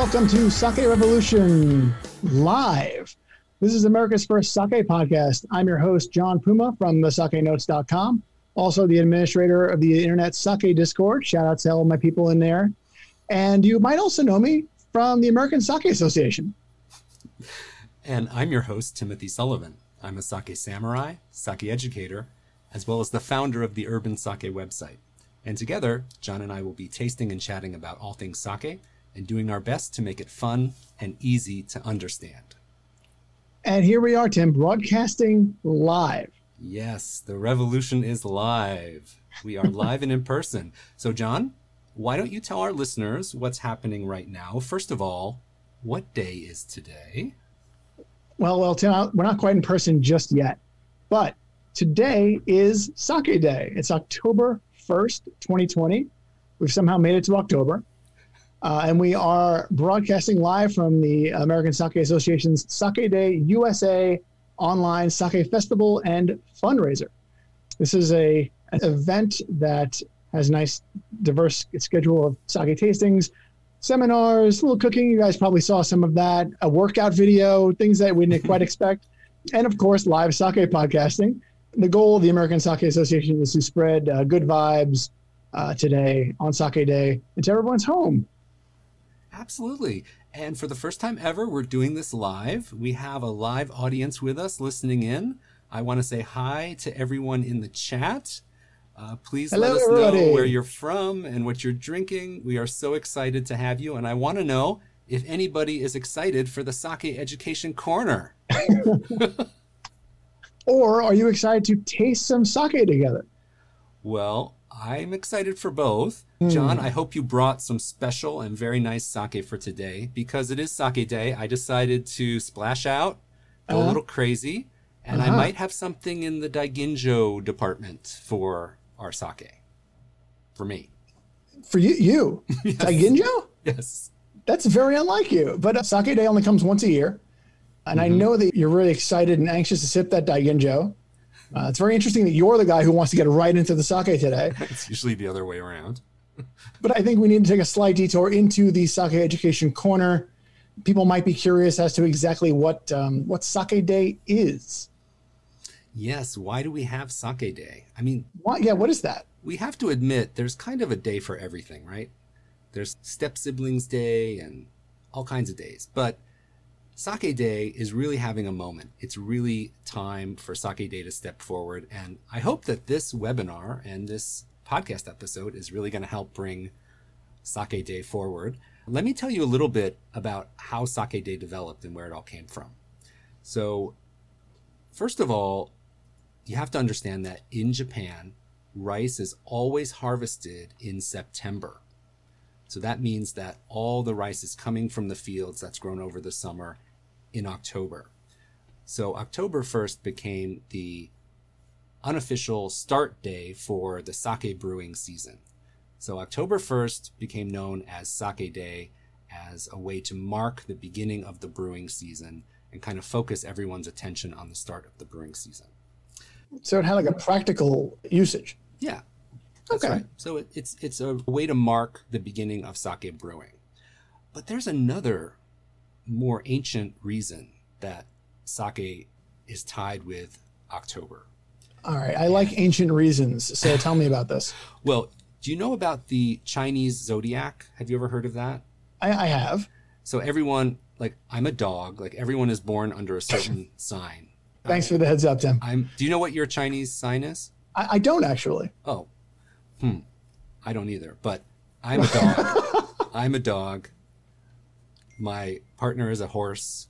welcome to Sake Revolution Live. This is America's first sake podcast. I'm your host, John Puma from thesakenotes.com, also the administrator of the Internet Sake Discord. Shout out to all my people in there. And you might also know me from the American Sake Association. And I'm your host, Timothy Sullivan. I'm a sake samurai, sake educator, as well as the founder of the Urban Sake website. And together, John and I will be tasting and chatting about all things sake and doing our best to make it fun and easy to understand. And here we are, Tim, broadcasting live. Yes, the revolution is live. We are live and in person. So, John, why don't you tell our listeners what's happening right now? First of all, what day is today? Well, well, Tim, we're not quite in person just yet, but today is Sake Day. It's October 1st, 2020. We've somehow made it to October. Uh, and we are broadcasting live from the American Sake Association's Sake Day USA online sake festival and fundraiser. This is a an event that has a nice, diverse schedule of sake tastings, seminars, a little cooking. You guys probably saw some of that. A workout video, things that we didn't quite expect, and of course, live sake podcasting. The goal of the American Sake Association is to spread uh, good vibes uh, today on Sake Day into everyone's home. Absolutely. And for the first time ever, we're doing this live. We have a live audience with us listening in. I want to say hi to everyone in the chat. Uh, please Hello, let us everybody. know where you're from and what you're drinking. We are so excited to have you. And I want to know if anybody is excited for the Sake Education Corner. Or are you excited to taste some sake together? Well, I'm excited for both. John, I hope you brought some special and very nice sake for today. Because it is sake day, I decided to splash out, go a Uh-huh. little crazy, and I Uh-huh. might have something in the Daiginjo department for our sake. For me. For you, you, Daiginjo? Yes. That's very unlike you. But uh, Sake Day only comes once a year. And I know that you're really excited and anxious to sip that Daiginjo. Uh, it's very interesting that you're the guy who wants to get right into the sake today. It's usually the other way around. But I think we need to take a slight detour into the sake education corner. People might be curious as to exactly what um, what Sake Day is. Yes, why do we have sake day? I mean, What? Yeah, what is that? we have to admit there's kind of a day for everything, right? There's step siblings day and all kinds of days. But sake day is really having a moment. It's really time for sake day to step forward. And I hope that this webinar and this podcast episode is really going to help bring sake day forward. Let me tell you a little bit about how sake day developed and where it all came from. So, first of all, you have to understand that in Japan, rice is always harvested in September. So that means that all the rice is coming from the fields that's grown over the summer in October. So October 1st became the unofficial start day for the sake brewing season. So October 1st became known as Sake Day as a way to mark the beginning of the brewing season and kind of focus everyone's attention on the start of the brewing season. So it had like a practical usage. Yeah. Okay. right. So it, it's it's a way to mark the beginning of sake brewing. But there's another more ancient reason that sake is tied with October. All right, I like ancient reasons. So tell me about this. Well, do you know about the Chinese zodiac? Have you ever heard of that? I, I have. So everyone, like I'm a dog, like everyone is born under a certain sign. Thanks for the heads up, Tim. I'm do you know what your Chinese sign is? I, I don't actually. Oh, hmm. I don't either. But I'm a dog. I'm a dog. My partner is a horse,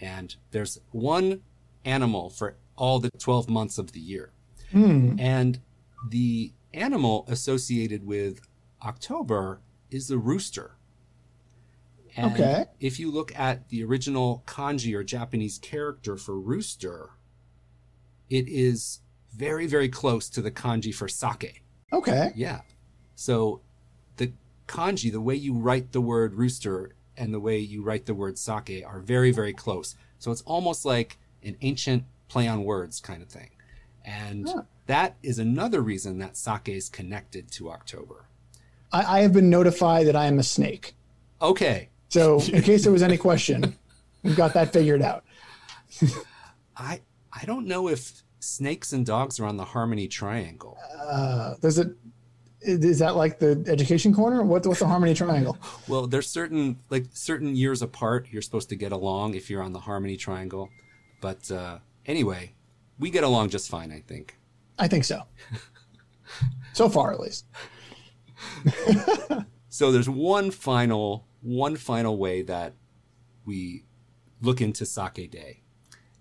and there's one animal for all the 12 months of the year. Hmm. And the animal associated with October is the rooster. And Okay. if you look at the original kanji or Japanese character for rooster, it is very, very close to the kanji for sake. Okay. Yeah. So the kanji, the way you write the word rooster and the way you write the word sake are very, very close. So it's almost like an ancient play on words kind of thing. And Huh. that is another reason that sake is connected to October. I, I have been notified that I am a snake. Okay. So, in case there was any question, we've got that figured out. I I don't know if snakes and dogs are on the harmony triangle. Uh, does it? Is that like the education corner? What, what's the harmony triangle? Well, there's certain like certain years apart you're supposed to get along if you're on the harmony triangle. But uh, anyway, we get along just fine, I think. I think so. so far, at least. so there's one final one final way that we look into sake day,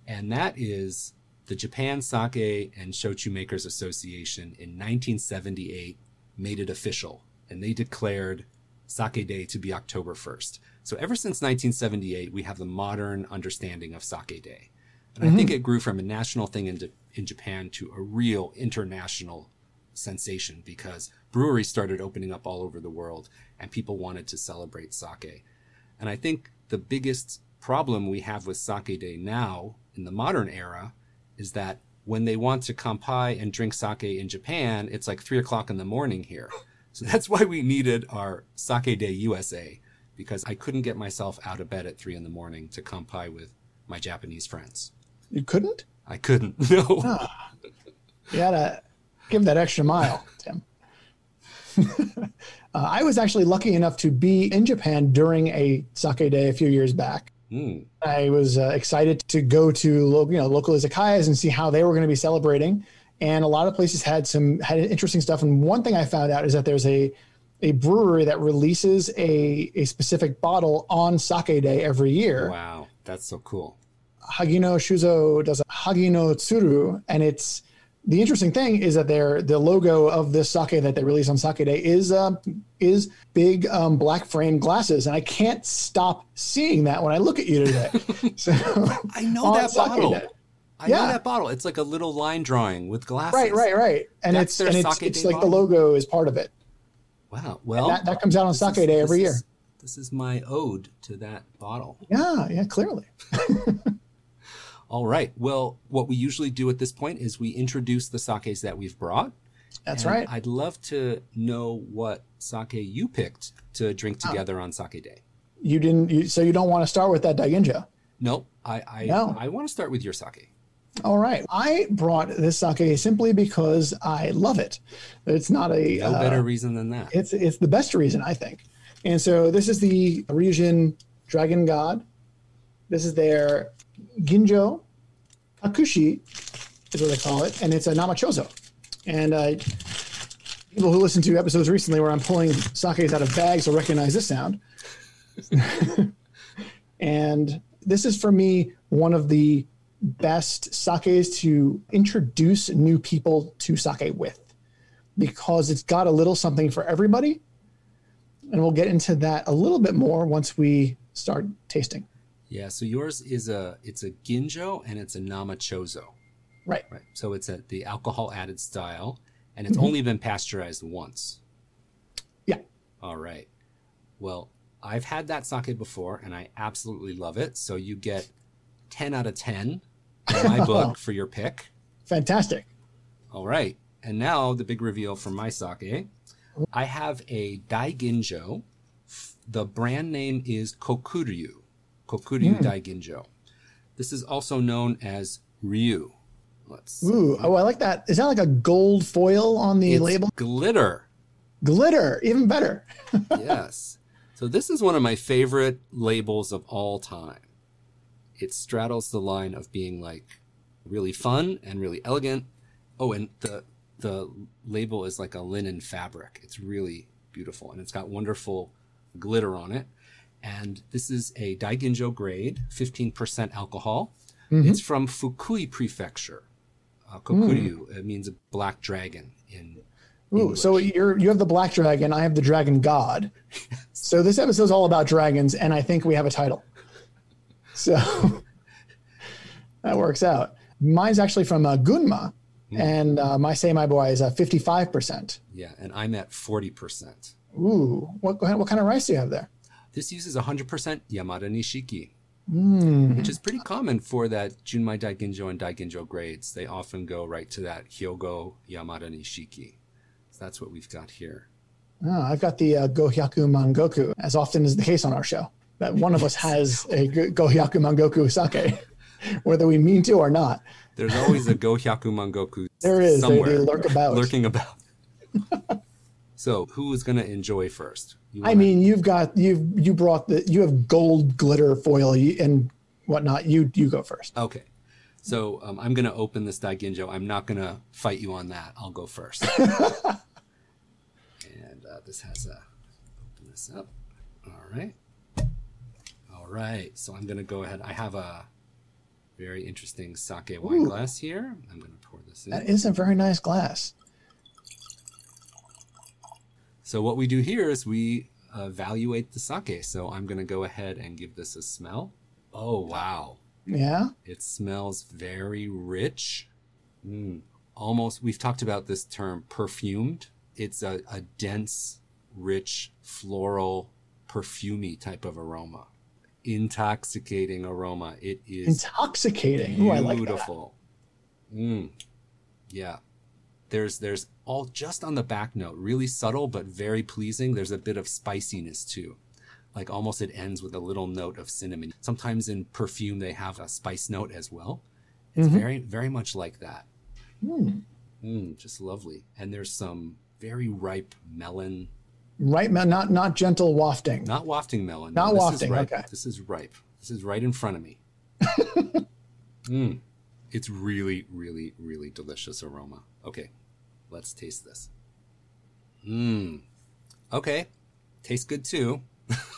and that is the Japan Sake and Shochu Makers Association in 1978 made it official, and they declared Sake Day to be October 1st. So ever since 1978, we have the modern understanding of Sake Day. And mm-hmm. I think it grew from a national thing in, in Japan to a real international sensation because breweries started opening up all over the world and people wanted to celebrate sake. And I think the biggest problem we have with sake day now in the modern era is that when they want to kampai and drink sake in Japan, it's like three o'clock in the morning here. So that's why we needed our Sake Day USA because I couldn't get myself out of bed at three in the morning to kampai with my Japanese friends. You couldn't? I couldn't. No. Ah, you gotta give that extra mile, Tim. uh, I was actually lucky enough to be in Japan during a sake day a few years back. Mm. I was uh, excited to go to lo- you know local izakayas and see how they were going to be celebrating. And a lot of places had some had interesting stuff. And one thing I found out is that there's a a brewery that releases a a specific bottle on sake day every year. Wow, that's so cool. Hagino Shuzo does a Hagino Tsuru, and it's the interesting thing is that their the logo of this sake that they release on Sake Day is uh, is big um, black frame glasses, and I can't stop seeing that when I look at you today. So I know that bottle. Day. I yeah. know that bottle. It's like a little line drawing with glasses. Right, right, right. And That's it's and it's, it's like bottle? the logo is part of it. Wow. Well, that, that, comes out on Sake is, Day every year. Is, this is my ode to that bottle. Yeah, yeah, clearly. All right. Well, what we usually do at this point is we introduce the sakes that we've brought. That's right. I'd love to know what sake you picked to drink ah. together oh. on sake day. You didn't. You, so you don't want to start with that Daiginjo? Nope. I I, no. I want to start with your sake. All right. I brought this sake simply because I love it. It's not a no uh, better reason than that. It's it's the best reason I think. And so this is the Ryujin Dragon God. This is their Ginjo Kakushi is what they call it, and it's a namachozo. And uh, people who listen to episodes recently where I'm pulling sakes out of bags will recognize this sound. and this is for me one of the best sakes to introduce new people to sake with because it's got a little something for everybody. And we'll get into that a little bit more once we start tasting. Yeah, so yours is a it's a ginjo and it's a namachozo. Right. Right. So it's a the alcohol added style and it's mm-hmm. only been pasteurized once. Yeah. All right. Well, I've had that sake before and I absolutely love it. So you get 10 out of 10 in my book for your pick. Fantastic. All right. And now the big reveal from my sake. I have a Daiginjo. The brand name is Kokuryu. Kokuryu mm. Daiginjo. This is also known as Ryu. Let's Ooh, oh, I like that. Is that like a gold foil on the it's label? Glitter. Glitter, even better. yes. So this is one of my favorite labels of all time. It straddles the line of being like really fun and really elegant. Oh, and the the label is like a linen fabric. It's really beautiful and it's got wonderful glitter on it and this is a Daiginjo grade, 15% alcohol. Mm-hmm. It's from Fukui Prefecture. Uh, Kokuryu, mm. it means a black dragon in Ooh, English. so you're you have the black dragon, I have the dragon god. So this episode is all about dragons, and I think we have a title. So that works out. Mine's actually from uh, Gunma, mm. and uh, my seimaibuai is uh, 55%. Yeah, and I'm at 40%. Ooh, what, what kind of rice do you have there? This uses 100% Yamada Nishiki, mm. which is pretty common for that Junmai Daiginjo and Daiginjo grades. They often go right to that Hyogo Yamada Nishiki. So that's what we've got here. Oh, I've got the uh, Gohyaku Mangoku, as often is the case on our show. that one of us has a Gohyaku Mangoku sake, whether we mean to or not. There's always a Gohyaku Mangoku. There is. somewhere They, they lurk about. lurking about. so who is going to enjoy first? I wanna- mean, you've got you've you brought the you have gold glitter foil and whatnot. You you go first. okay. So um, I'm going to open this Daiginjo. I'm not going to fight you on that. I'll go first. and uh, this has a open this up. All right. All right. So I'm going to go ahead. I have a very interesting sake wine Ooh. glass here. I'm going to pour this in. That is a very nice glass. So what we do here is we evaluate the sake. So I'm going to go ahead and give this a smell. Oh wow, Yeah. it smells very rich. Mm, almost. We've talked about this term perfumed. It's a, a dense, rich, floral, perfumey type of aroma. Intoxicating aroma. It is Intoxicating. Ooh, I like that. beautiful. Mm. Yeah. There's there's all just on the back note, really subtle but very pleasing. There's a bit of spiciness too. Like almost it ends with a little note of cinnamon. Sometimes in perfume they have a spice note as well. It's Mhm. very very much like that. Hmm. Mm, just lovely. And there's some very ripe melon, ma- not not gentle wafting. not wafting melon. Not this wafting, Is ripe. okay. This is ripe. This is right in front of me. mm. It's really, really, really delicious aroma. Okay, let's taste this. Mmm. Okay, tastes good too.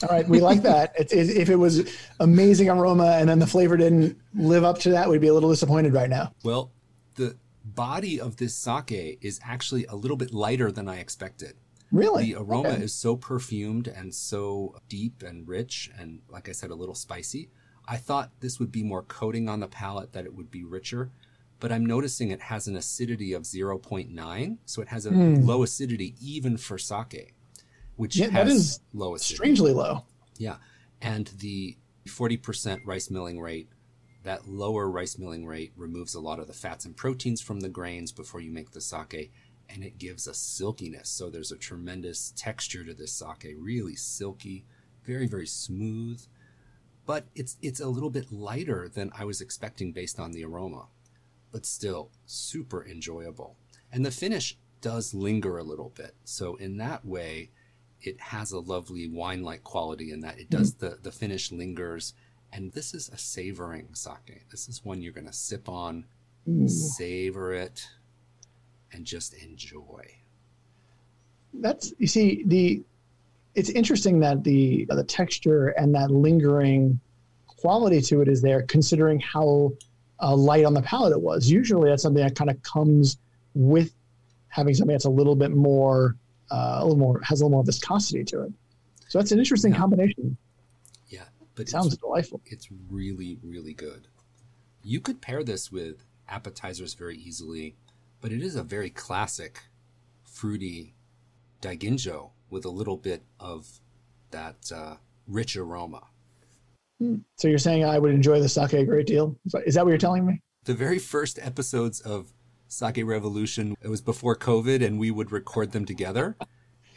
All right, we like that. It, it, if it was amazing aroma and then the flavor didn't live up to that, we'd be a little disappointed right now. Well, the body of this sake is actually a little bit lighter than I expected. Really, The aroma Okay. is so perfumed and so deep and rich, and like I said, a little spicy. I thought this would be more coating on the palate, that it would be richer, but I'm noticing it has an acidity of 0.9, so it has a Hmm. low acidity even for sake, which Yeah, that has is low acidity. strangely low. Yeah. And the 40% rice milling rate, that lower rice milling rate removes a lot of the fats and proteins from the grains before you make the sake, and it gives a silkiness. So there's a tremendous texture to this sake, really silky, very, very smooth. But it's it's a little bit lighter than I was expecting based on the aroma, but still super enjoyable. And the finish does linger a little bit. So in that way, it has a lovely wine-like quality in that it does mm-hmm. the the finish lingers and this is a savoring sake this is one you're going to sip on Ooh. savor it and just enjoy That's you see the. It's interesting that the the texture and that lingering quality to it is there, considering how uh, light on the palate it was. Usually, that's something that kind of comes with having something that's a little bit more, uh, a little more has a little more viscosity to it. So that's an interesting Yeah. combination. yeah but It sounds delightful. it's really really good you could pair this with appetizers very easily but it is a very classic fruity daiginjo with a little bit of that uh, rich aroma So you're saying I would enjoy the sake a great deal? Is that what you're telling me? the very first episodes of Sake Revolution, it was before COVID, and we would record them together.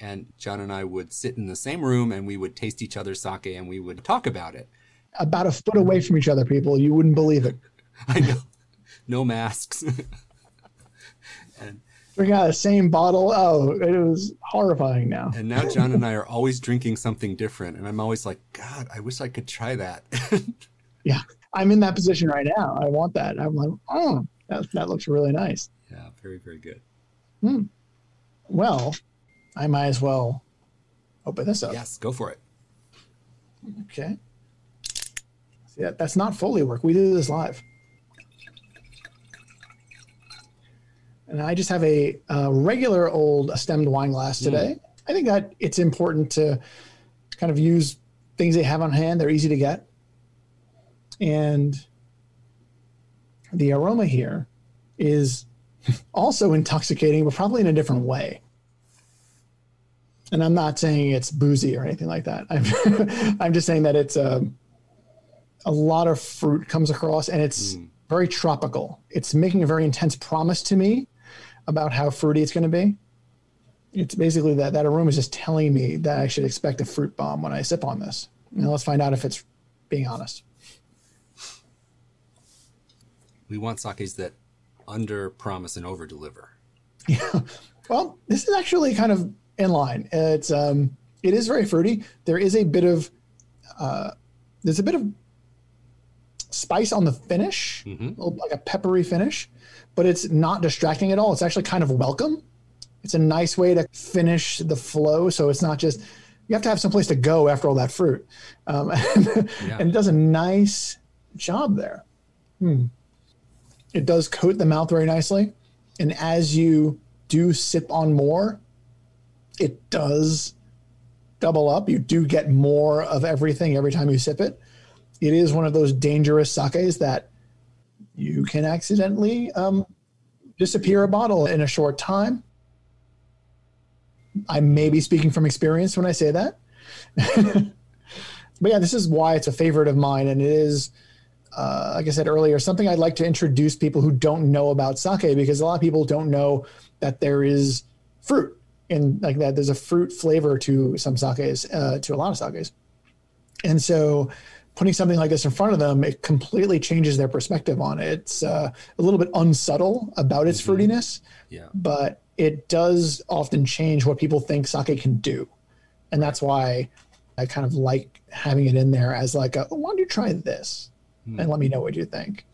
And John and I would sit in the same room and we would taste each other's sake and we would talk about it. About a foot away from each other, people. You wouldn't believe it. I know. No masks. and Drinking got the same bottle. Oh, it was horrifying now. and now John and I are always drinking something different. And I'm always like, God, I wish I could try that. Yeah. I'm in that position right now. I want that. I'm like, oh, that, that looks really nice. yeah, very, very good. Hmm. Well, I might as well open this up. Yes, go for it. Okay. See, that, that's not Foley work. We do this live. And I just have a, uh regular old stemmed wine glass today. I think that it's important to kind of use things they have on hand. They're easy to get. And the aroma here is also intoxicating, but probably in a different way. And I'm not saying it's boozy or anything like that. I'm, I'm just saying that it's a, a lot of fruit comes across and it's Mm. very tropical. It's making a very intense promise to me about how fruity it's going to be. It's basically that that aroma is just telling me that I should expect a fruit bomb when I sip on this. Now let's find out if it's being honest. We want sakes that under promise and over deliver. Yeah. Well, this is actually kind of in line. It's um, it is very fruity. There is a bit of uh, there's a bit of spice on the finish, Mhm. like a peppery finish, but it's not distracting at all. It's actually kind of welcome. It's a nice way to finish the flow, so it's not just you have to have some place to go after all that fruit, um, and, Yeah. and it does a nice job there. Hmm. It does coat the mouth very nicely, and as you do sip on more, it does double up. You do get more of everything every time you sip it. It is one of those dangerous sakes that you can accidentally um, disappear a bottle in a short time. I may be speaking from experience when I say that. but yeah, this is why it's a favorite of mine. And it is, uh, like I said earlier, something I'd like to introduce people who don't know about sake because a lot of people don't know that there is fruit in like that. There's a fruit flavor to some sakes, uh, to a lot of sakes. And so putting something like this in front of them, it completely changes their perspective on it. It's uh, a little bit unsubtle about its fruitiness, Yeah. but it does often change what people think sake can do. And that's why I kind of like having it in there as like, a, oh, why don't you try this? And let me know what you think.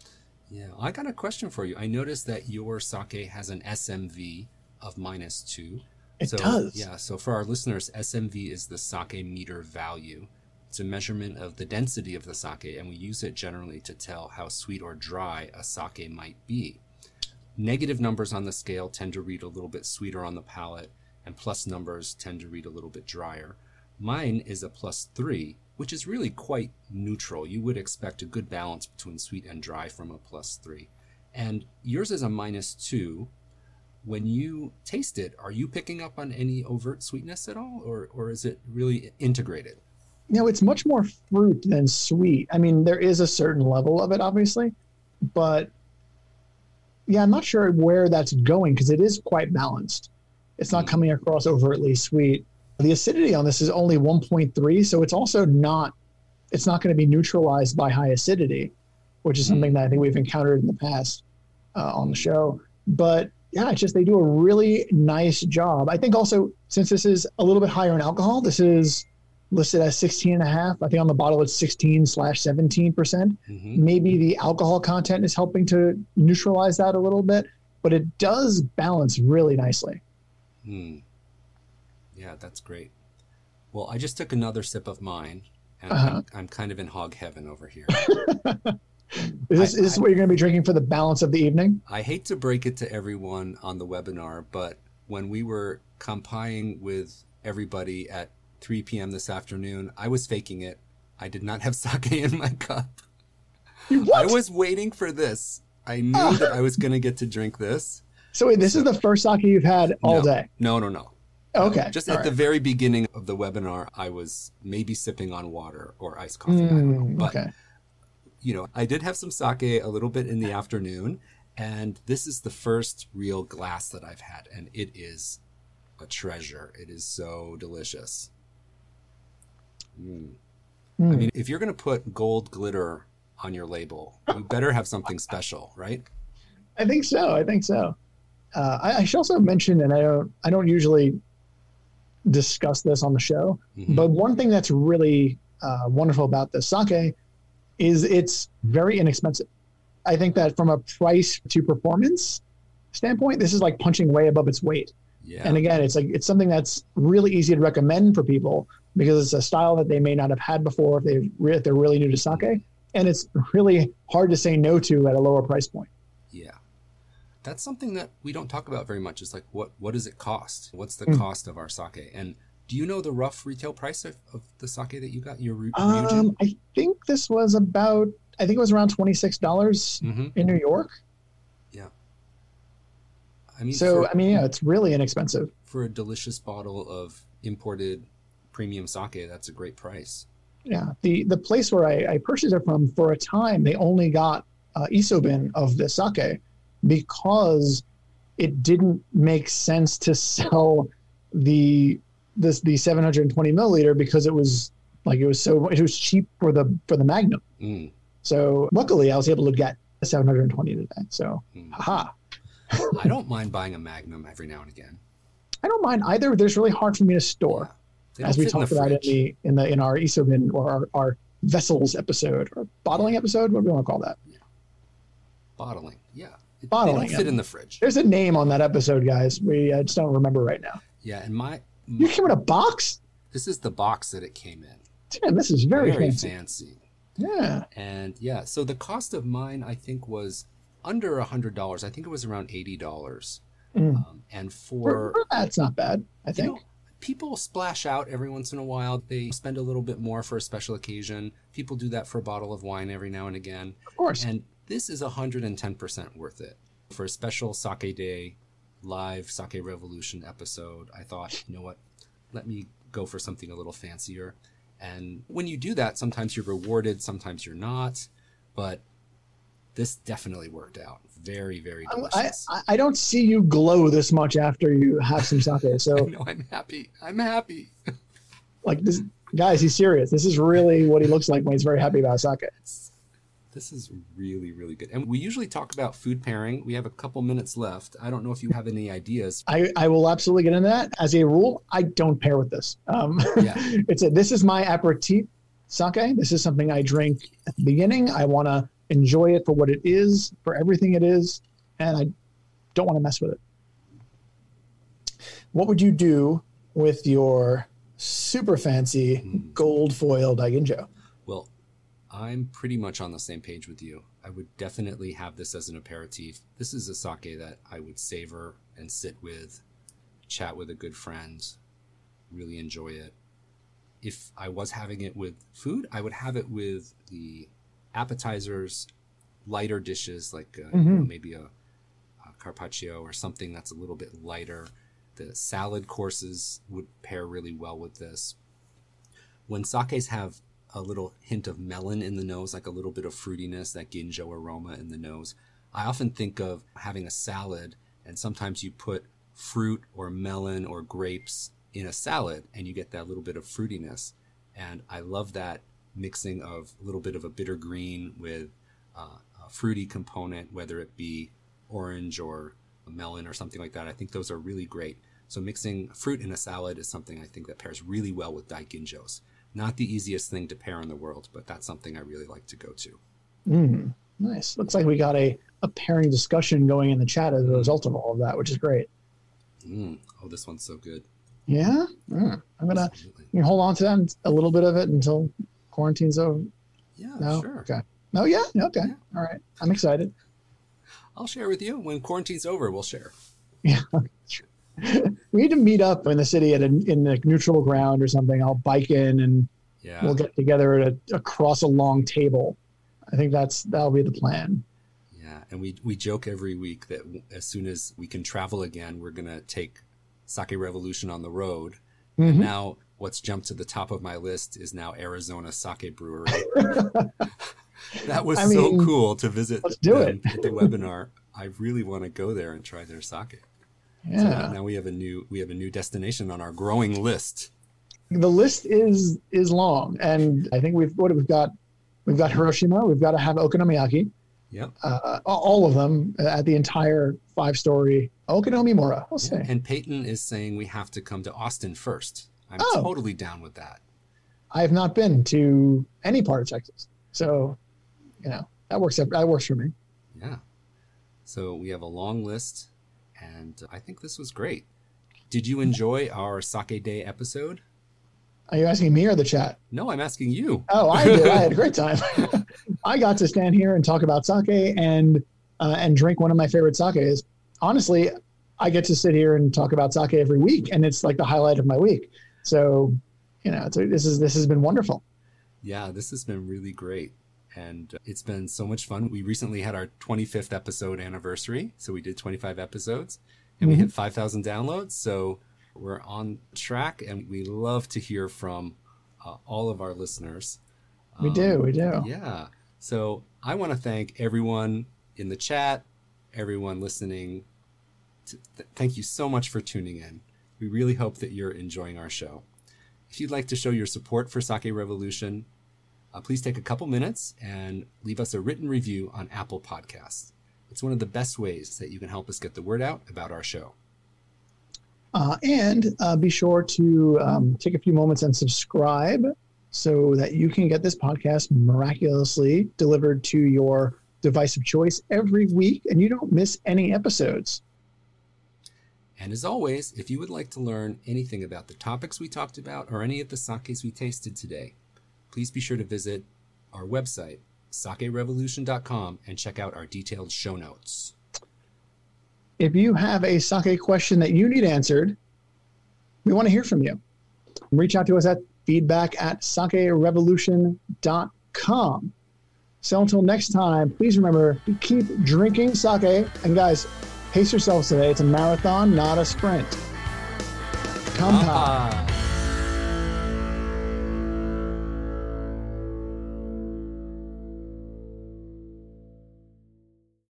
Yeah. I got a question for you. I noticed that your sake has an SMV of minus two. It so, does. Yeah. So for our listeners, SMV is the sake meter value. It's a measurement of the density of the sake, and we use it generally to tell how sweet or dry a sake might be. Negative numbers on the scale tend to read a little bit sweeter on the palate, and plus numbers tend to read a little bit drier. Mine is a plus three, which is really quite neutral. You would expect a good balance between sweet and dry from a plus three. And yours is a minus two. When you taste it, are you picking up on any overt sweetness at all, or, or is it really integrated? You know, it's much more fruit than sweet. I mean, there is a certain level of it, obviously, but yeah, I'm not sure where that's going because it is quite balanced. It's not Mm. coming across overtly sweet. The acidity on this is only 1.3, so it's also not. It's not going to be neutralized by high acidity, which is something that I think we've encountered in the past uh, on the show. But yeah, it's just they do a really nice job. I think also since this is a little bit higher in alcohol, this is listed as 16 and a half. I think on the bottle it's 16 slash 17 percent. hmm Maybe the alcohol content is helping to neutralize that a little bit, but it does balance really nicely. Hmm. Yeah, that's great. Well, I just took another sip of mine, and Uh-huh. I'm, I'm kind of in hog heaven over here. Is this, I- is this I- what you're going to be drinking for the balance of the evening? I hate to break it to everyone on the webinar, but when we were kampai-ing with everybody at 3 p.m. this afternoon, I was faking it. I did not have sake in my cup. I was waiting for this. I knew that I was going to get to drink this. So wait, this is the first sake you've had all No. day. No, no, no. Okay. Just all at the very beginning of the webinar, I was maybe sipping on water or iced coffee. I don't know. Mm, But, okay. you know, I did have some sake a little bit in the afternoon, and this is the first real glass that I've had, and it is a treasure. It is so delicious. Mm. I Mm. mean, if you're going to put gold glitter on your label, you better have something special, right? I think so. I think so. Uh, I, I should also mention, and I don't, I don't usually discuss this on the show, Mhm. but one thing that's really uh, wonderful about the sake is it's very inexpensive. I think that from a price to performance standpoint, this is like punching way above its weight. Yeah. And again, it's like it's something that's really easy to recommend for people because it's a style that they may not have had before if they if they're really new to sake, and it's really hard to say no to at a lower price point. Yeah. That's something that we don't talk about very much. Is like what what does it cost? What's the Mm. cost of our sake? And do you know the rough retail price of, of the sake that you got? Your Um, I think this was about I think it was around twenty six dollars Mhm. in New York. Yeah. I mean, So for, I mean, yeah, it's really inexpensive. for a delicious bottle of imported premium sake, that's a great price. Yeah, the the place where I, I purchased it from for a time, they only got uh, isshobin of the sake because it didn't make sense to sell the this the 720 milliliter because it was Like it was so it was cheap for the for the Magnum. Mm, So luckily, I was able to get a 720 today. So mm. haha. I don't mind buying a Magnum every now and again. I don't mind either. They're really hard for me to store, as we in talked the about in the in the in our Isshobin or our, our vessels episode or bottling episode. What do we want to call that? bottling. Yeah, It- Bottling, fit yeah. in the fridge. There's a name on that episode, guys. We I just don't remember right now. Yeah, and my You came in a box. this is the box that it came in. Damn, this is very, fancy. fancy. Yeah. And yeah, so the cost of mine I think was under a hundred dollars. I think it was around eighty dollars. Mm. Um, and For, for that's not bad. I you think. know, people splash out every once in a while. They spend a little bit more for a special occasion. People do that for a bottle of wine every now and again. of course. And this is 110% worth it. For a special Sake Day live Sake Revolution episode, I thought, you know what? Let me go for something a little fancier. And when you do that, sometimes you're rewarded, sometimes you're not. But this definitely worked out. Very, very I, delicious. I I don't see you glow this much after you have some sake. I So know, I'm happy. I'm happy. like this guys, he's serious. This is really what he looks like when he's very happy about sake. This is really, really good. And we usually talk about food pairing. We have a couple minutes left. I don't know if you have any ideas. I, I will absolutely get into that. As a rule, I don't pair with this. Um, Yeah. it's a this is my aperitif sake. This is something I drink at the beginning. I want to enjoy it for what it is, for everything it is, and I don't want to mess with it. What would you do with your super fancy Hmm. gold foil Daiginjo? Well, I'm pretty much on the same page with you. I would definitely have this as an aperitif. This is a sake that I would savor and sit with, chat with a good friend, really enjoy it. If I was having it with food, I would have it with the appetizers, lighter dishes like uh, you know, maybe a, a carpaccio or something that's a little bit lighter. The salad courses would pair really well with this. When sakes have a little hint of melon in the nose, like a little bit of fruitiness, that ginjo aroma in the nose. I often think of having a salad, and sometimes you put fruit or melon or grapes in a salad, and you get that little bit of fruitiness. And I love that mixing of a little bit of a bitter green with uh, a fruity component, whether it be orange or a melon or something like that. I think those are really great. So mixing fruit in a salad is something I think that pairs really well with daiginjos. Not the easiest thing to pair in the world, but that's something I really like to go to. Mm, nice. Looks like we got a, a pairing discussion going in the chat as a result of all of that, which is great. Mm. Oh, this one's so good. Yeah. Mm. I'm gonna Absolutely. you can hold on to that a little bit of it until quarantine's over. Yeah, No. sure. Okay. No. Yeah. Okay. Yeah. All right. I'm excited. I'll share with you when quarantine's over. We'll share. Yeah. we need to meet up in the city at a in a neutral ground or something. I'll bike in and Yeah, we'll get together at a, across a long table. I think that's that'll be the plan. yeah. And we we joke every week that as soon as we can travel again, we're gonna take Sake Revolution on the road. Mhm. Now, what's jumped to the top of my list is now Arizona Sake Brewery. that was I so mean, cool to visit. let's do them at the webinar. I really want to go there and try their sake. So Yeah. now we have a new we have a new destination on our growing list. the list is is long, and I think we've what we've got. We've got Hiroshima. We've got to have Okonomiyaki. Yep. Uh, all of them at the entire five-story Okonomimura. We'll say. And Peyton is saying we have to come to Austin first. I'm Oh. totally down with that. I have not been to any part of Texas, so you know that works. That works for me. Yeah. So we have a long list, and I think this was great. Did you enjoy our Sake Day episode? Are you asking me or the chat? No, I'm asking you. Oh, I did. I had a great time. I got to stand here and talk about sake and uh, and drink one of my favorite sakes. Honestly, I get to sit here and talk about sake every week, and it's like the highlight of my week. So, you know, it's, this is this has been wonderful. Yeah, this has been really great. And it's been so much fun. We recently had our 25th episode anniversary. So we did 25 episodes and we Mhm. hit 5,000 downloads. So we're on track and we love to hear from uh, all of our listeners. We Um, do, we do. Yeah. So I want to thank everyone in the chat, everyone listening. To, th- thank you so much for tuning in. We really hope that you're enjoying our show. If you'd like to show your support for Sake Revolution, uh, please take a couple minutes and leave us a written review on Apple Podcasts. It's one of the best ways that you can help us get the word out about our show. Uh, and uh, be sure to um, take a few moments and subscribe so that you can get this podcast miraculously delivered to your device of choice every week and you don't miss any episodes. And as always, if you would like to learn anything about the topics we talked about or any of the sakes we tasted today, please be sure to visit our website, sakerevolution.com, and check out our detailed show notes. If you have a sake question that you need answered, we want to hear from you. Reach out to us at feedback at sakerevolution.com. So until next time, please remember to keep drinking sake. And guys, pace yourselves today. It's a marathon, not a sprint. Come Ah.